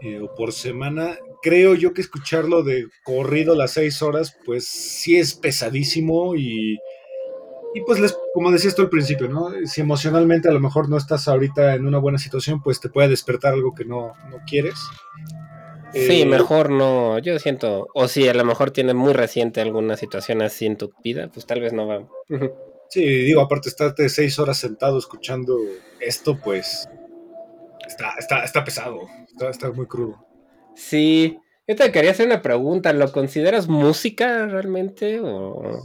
Speaker 1: eh, o por semana, creo yo que escucharlo de corrido las seis horas, pues sí es pesadísimo y, y pues les, como decías tú al principio, ¿no? Si emocionalmente a lo mejor no estás ahorita en una buena situación, pues te puede despertar algo que no, no quieres.
Speaker 2: Sí, eh, mejor no, yo siento, o si a lo mejor tiene muy reciente alguna situación así en tu vida, pues tal vez no va.
Speaker 1: sí, digo, aparte estarte seis horas sentado escuchando esto, pues está, está, está pesado, está, está muy crudo.
Speaker 2: Sí, yo te quería hacer una pregunta, ¿lo consideras música realmente? O...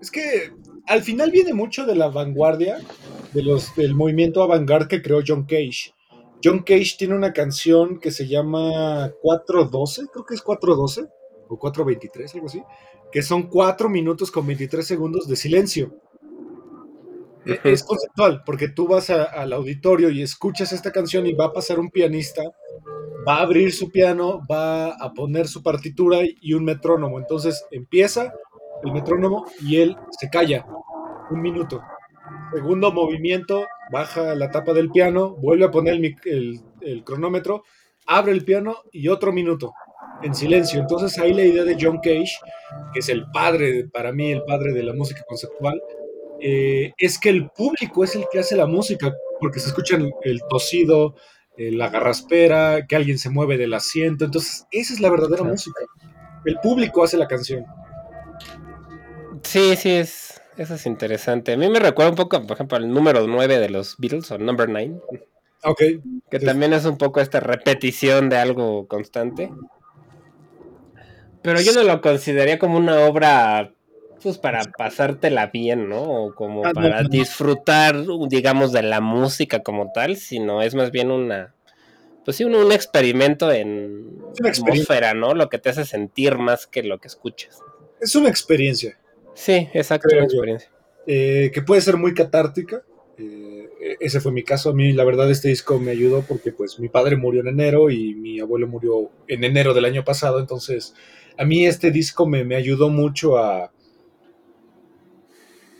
Speaker 1: es que al final viene mucho de la vanguardia, de los, del movimiento avant que creó John Cage. John Cage tiene una canción que se llama 412, creo que es 412 o 423, algo así, que son 4 minutos con 23 segundos de silencio. E, es conceptual, porque tú vas al auditorio y escuchas esta canción y va a pasar un pianista, va a abrir su piano, va a poner su partitura y un metrónomo. Entonces empieza el metrónomo y él se calla un minuto. Segundo movimiento, baja la tapa del piano, vuelve a poner el, cronómetro, abre el piano y otro minuto en silencio. Entonces ahí la idea de John Cage, que es el padre, para mí el padre de la música conceptual, eh, es que el público es el que hace la música, porque se escucha el tosido, eh, la garraspera, que alguien se mueve del asiento. Entonces esa es la verdadera música. El público hace la canción.
Speaker 2: Sí, sí, es, eso es interesante. A mí me recuerda un poco, por ejemplo, al número 9 de los Beatles, o Number 9.
Speaker 1: Ok.
Speaker 2: Que también es un poco esta repetición de algo constante. Pero yo no lo consideraría como una obra, pues para pasártela bien, ¿no? O como ah, para disfrutar, digamos, de la música como tal, sino es más bien una, pues sí, un, experimento en atmósfera, ¿no? Lo que te hace sentir más que lo que escuchas.
Speaker 1: Es una experiencia.
Speaker 2: Sí, exacto, una experiencia.
Speaker 1: Eh, que puede ser muy catártica. Eh, ese fue mi caso. A mí, la verdad, este disco me ayudó porque, pues, mi padre murió en enero y mi abuelo murió en enero del año pasado. Entonces, a mí este disco me, me ayudó mucho a,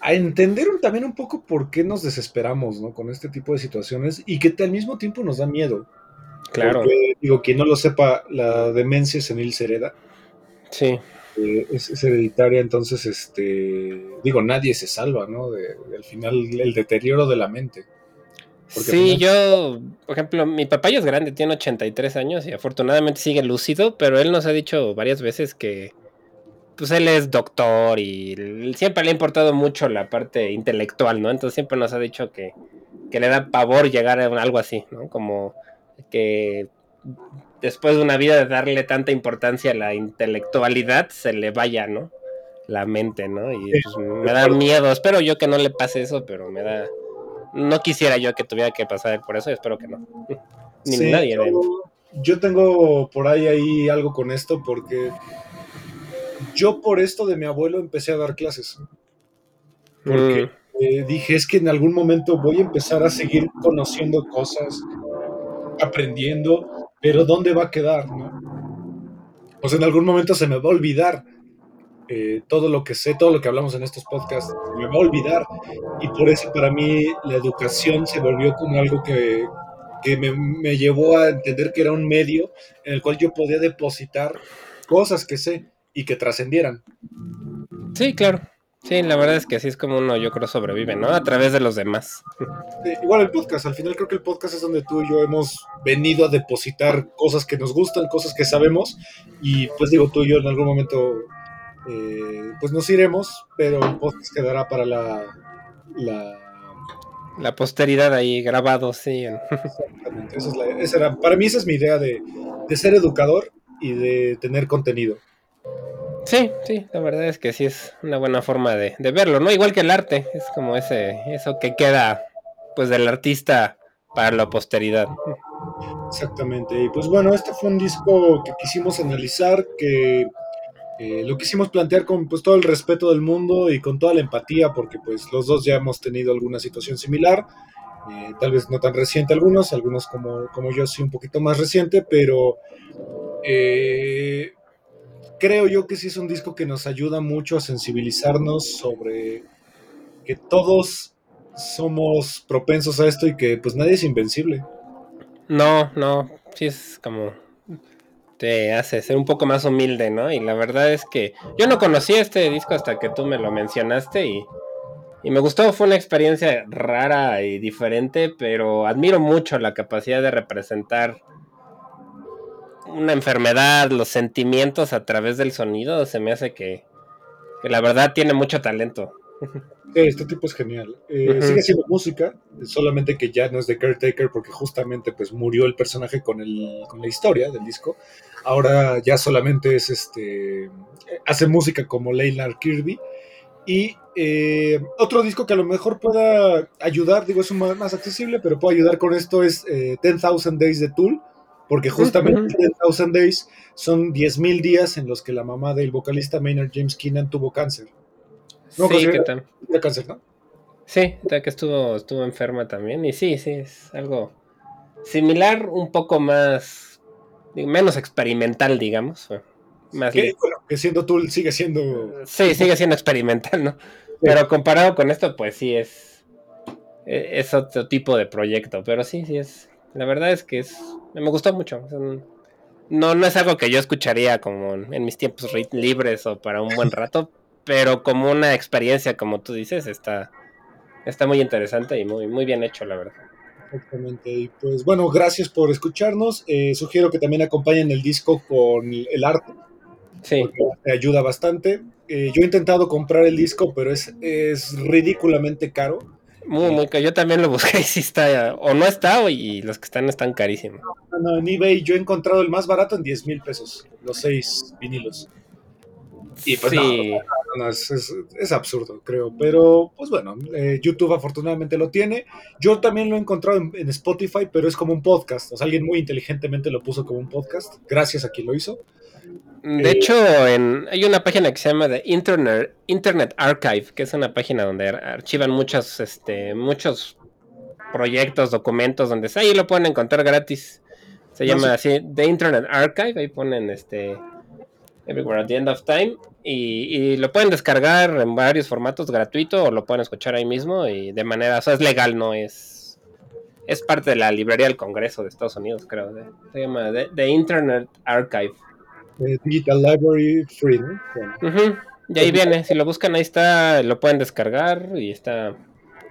Speaker 1: a entender también un poco por qué nos desesperamos, ¿no? Con este tipo de situaciones y que al mismo tiempo nos da miedo.
Speaker 2: Claro.
Speaker 1: digo, quien no lo sepa, la demencia senil se hereda.
Speaker 2: Sí.
Speaker 1: Eh, es, hereditaria, entonces, este, digo, nadie se salva, ¿no? De, al final, el deterioro de la mente.
Speaker 2: sí, yo, por ejemplo, mi papá ya es grande, tiene 83 años y afortunadamente sigue lúcido, pero él nos ha dicho varias veces que, pues él es doctor y siempre le ha importado mucho la parte intelectual, ¿no? Entonces siempre nos ha dicho que, que le da pavor llegar a algo así, ¿no? Como que después de una vida de darle tanta importancia a la intelectualidad, se le vaya, ¿no? La mente, ¿no? Y pues, me da miedo. Espero yo que no le pase eso, pero me da. No quisiera yo que tuviera que pasar por eso, y espero que no. Ni nadie.
Speaker 1: Yo, yo tengo por ahí, ahí algo con esto, porque yo por esto de mi abuelo empecé a dar clases. Porque mm. eh, dije, es que en algún momento voy a empezar a seguir conociendo cosas, aprendiendo, pero ¿dónde va a quedar? ¿no? Sea, en algún momento se me va a olvidar eh, todo lo que sé, todo lo que hablamos en estos podcasts, me va a olvidar. Y por eso para mí la educación se volvió como algo que, me, me, llevó a entender que era un medio en el cual yo podía depositar cosas que sé y que trascendieran.
Speaker 2: Sí, claro. Sí, la verdad es que así es como uno, yo creo, sobrevive, ¿no? A través de los demás.
Speaker 1: igual el podcast, al final creo que el podcast es donde tú y yo hemos venido a depositar cosas que nos gustan, cosas que sabemos, y pues digo, tú y yo en algún momento, eh, pues nos iremos, pero el podcast quedará para la...
Speaker 2: La, posteridad ahí grabado, sí.
Speaker 1: Exactamente, esa, era, para mí esa es mi idea de, de ser educador y de tener contenido.
Speaker 2: Sí, sí, la verdad es que sí es una buena forma de, verlo, ¿no? Igual que el arte, es como ese, eso que queda, pues, del artista para la posteridad.
Speaker 1: Exactamente, y pues bueno, este fue un disco que quisimos analizar, que eh, lo quisimos plantear con pues todo el respeto del mundo y con toda la empatía, porque pues los dos ya hemos tenido alguna situación similar, eh, tal vez no tan reciente algunos, algunos como, como yo sí un poquito más reciente, pero... Eh, creo yo que sí es un disco que nos ayuda mucho a sensibilizarnos sobre que todos somos propensos a esto y que pues nadie es invencible.
Speaker 2: No, no, sí es como te hace ser un poco más humilde, ¿no? Y la verdad es que yo no conocí este disco hasta que tú me lo mencionaste y, y me gustó, fue una experiencia rara y diferente, pero admiro mucho la capacidad de representar una enfermedad, los sentimientos a través del sonido, se me hace que, que la verdad tiene mucho talento.
Speaker 1: Este tipo es genial. Eh, sigue siendo música, solamente que ya no es de Caretaker porque justamente pues murió el personaje con, el, con la historia del disco. Ahora ya solamente es este. Hace música como Leila Kirby. Y eh, otro disco que a lo mejor pueda ayudar, digo, es más accesible, pero puede ayudar con esto es eh, 10,000 Days de Tool, porque justamente 10,000 Days son 10.000 días en los que la mamá del vocalista Maynard James Keenan tuvo cáncer.
Speaker 2: No, sí, ¿qué tal?
Speaker 1: Cáncer, ¿no?
Speaker 2: Sí, que estuvo, estuvo enferma también. Y sí, sí, es algo similar, un poco más, menos experimental, digamos. Más
Speaker 1: que, bueno, que siendo tú sigue siendo...
Speaker 2: Sí, sigue siendo experimental, ¿no? Pero comparado con esto, pues sí es, e, es otro tipo de proyecto. Pero sí, sí es... La verdad es que es... Me gustó mucho. No, no es algo que yo escucharía como en mis tiempos libres o para un buen rato, pero como una experiencia, como tú dices, está, está muy interesante y muy, muy bien hecho, la verdad.
Speaker 1: Exactamente. Y pues bueno, gracias por escucharnos. Eh, sugiero que también acompañen el disco con el arte.
Speaker 2: Sí.
Speaker 1: Te ayuda bastante. Eh, yo he intentado comprar el disco, pero es, es ridículamente caro.
Speaker 2: Muy, muy caro. Yo también lo busqué y sí está, o no está, y los que están están carísimos.
Speaker 1: No, no, en eBay yo he encontrado el más barato en 10 mil pesos, los seis vinilos. Y pues
Speaker 2: Sí.
Speaker 1: no, no, no, es, es- es absurdo, creo. Pero, pues bueno, eh, YouTube afortunadamente lo tiene. Yo también lo he encontrado en, en Spotify, pero es como un podcast. O sea, alguien muy inteligentemente lo puso como un podcast. Gracias a quien lo hizo.
Speaker 2: De
Speaker 1: Eh,
Speaker 2: hecho, en, hay una página que se llama The Internet, Internet Archive, que es una página donde ar- archivan muchos, este, muchos proyectos, documentos, donde ahí lo pueden encontrar gratis. Se
Speaker 1: No,
Speaker 2: llama así The Internet Archive, ahí ponen este Everywhere at the End of Time y, y lo pueden descargar en varios formatos gratuito o lo pueden escuchar ahí mismo y de manera, o sea, es legal, no es es parte de la librería del Congreso de Estados Unidos, creo. de- se llama The, The Internet Archive.
Speaker 1: Eh, Digital Library Free, ¿no? Bueno.
Speaker 2: Y ahí viene, si lo buscan ahí está, lo pueden descargar y está...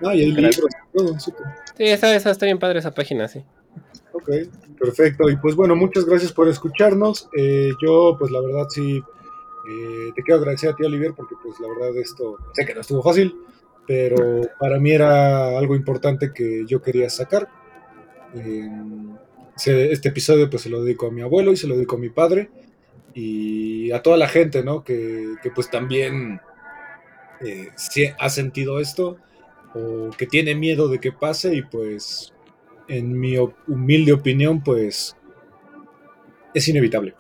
Speaker 1: Ah, y hay libros. todo, súper.
Speaker 2: Sí, esa, esa está bien padre esa página, sí.
Speaker 1: Ok, perfecto. Y pues bueno, muchas gracias por escucharnos. Eh, yo, pues la verdad sí, eh, te quiero agradecer a ti, Oliver, porque pues la verdad esto, sé que no estuvo fácil, pero para mí era algo importante que yo quería sacar. Eh, este episodio pues se lo dedico a mi abuelo y se lo dedico a mi padre y a toda la gente, ¿no? Que, que, pues también eh, ha sentido esto o que tiene miedo de que pase y pues en mi humilde opinión, pues es inevitable.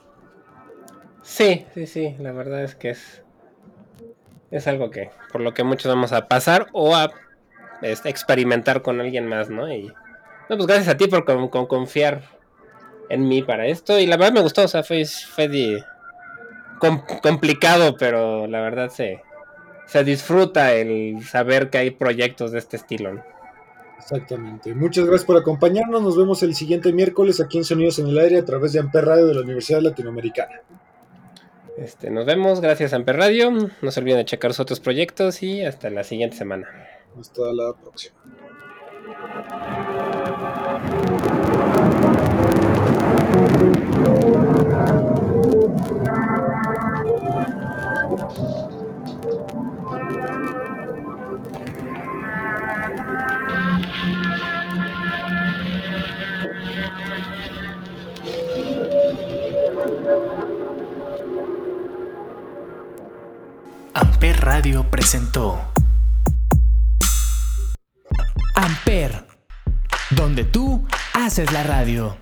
Speaker 2: Sí, sí, sí, la verdad es que es... Es algo que, por lo que muchos vamos a pasar o a este, experimentar con alguien más, ¿no? Y... No, pues gracias a ti por con confiar en mí para esto. Y la verdad me gustó, o sea, fue, fue de- com- complicado, pero la verdad se, se disfruta el saber que hay proyectos de este estilo. ¿no?
Speaker 1: Exactamente. Muchas gracias por acompañarnos. Nos vemos el siguiente miércoles aquí en Sonidos en el Aire a través de Amper Radio de la Universidad Latinoamericana.
Speaker 2: Este, nos vemos, gracias Amper Radio. No se olviden de checar sus otros proyectos y hasta la siguiente semana.
Speaker 1: Hasta la próxima.
Speaker 3: Radio presentó Amper, donde tú haces la radio.